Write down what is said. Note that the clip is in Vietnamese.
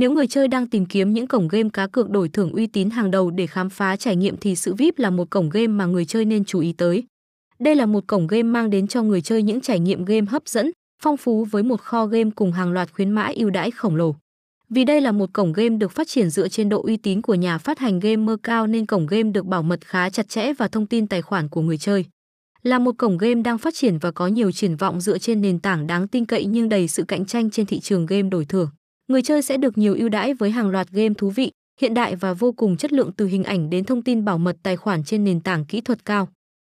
Nếu người chơi đang tìm kiếm những cổng game cá cược đổi thưởng uy tín hàng đầu để khám phá trải nghiệm thì sự VIP là một cổng game mà người chơi nên chú ý tới. Đây là một cổng game mang đến cho người chơi những trải nghiệm game hấp dẫn, phong phú với một kho game cùng hàng loạt khuyến mãi ưu đãi khổng lồ. Vì đây là một cổng game được phát triển dựa trên độ uy tín của nhà phát hành game mơ cao nên cổng game được bảo mật khá chặt chẽ và thông tin tài khoản của người chơi. Là một cổng game đang phát triển và có nhiều triển vọng dựa trên nền tảng đáng tin cậy nhưng đầy sự cạnh tranh trên thị trường game đổi thưởng. Người chơi sẽ được nhiều ưu đãi với hàng loạt game thú vị, hiện đại và vô cùng chất lượng từ hình ảnh đến thông tin bảo mật tài khoản trên nền tảng kỹ thuật cao.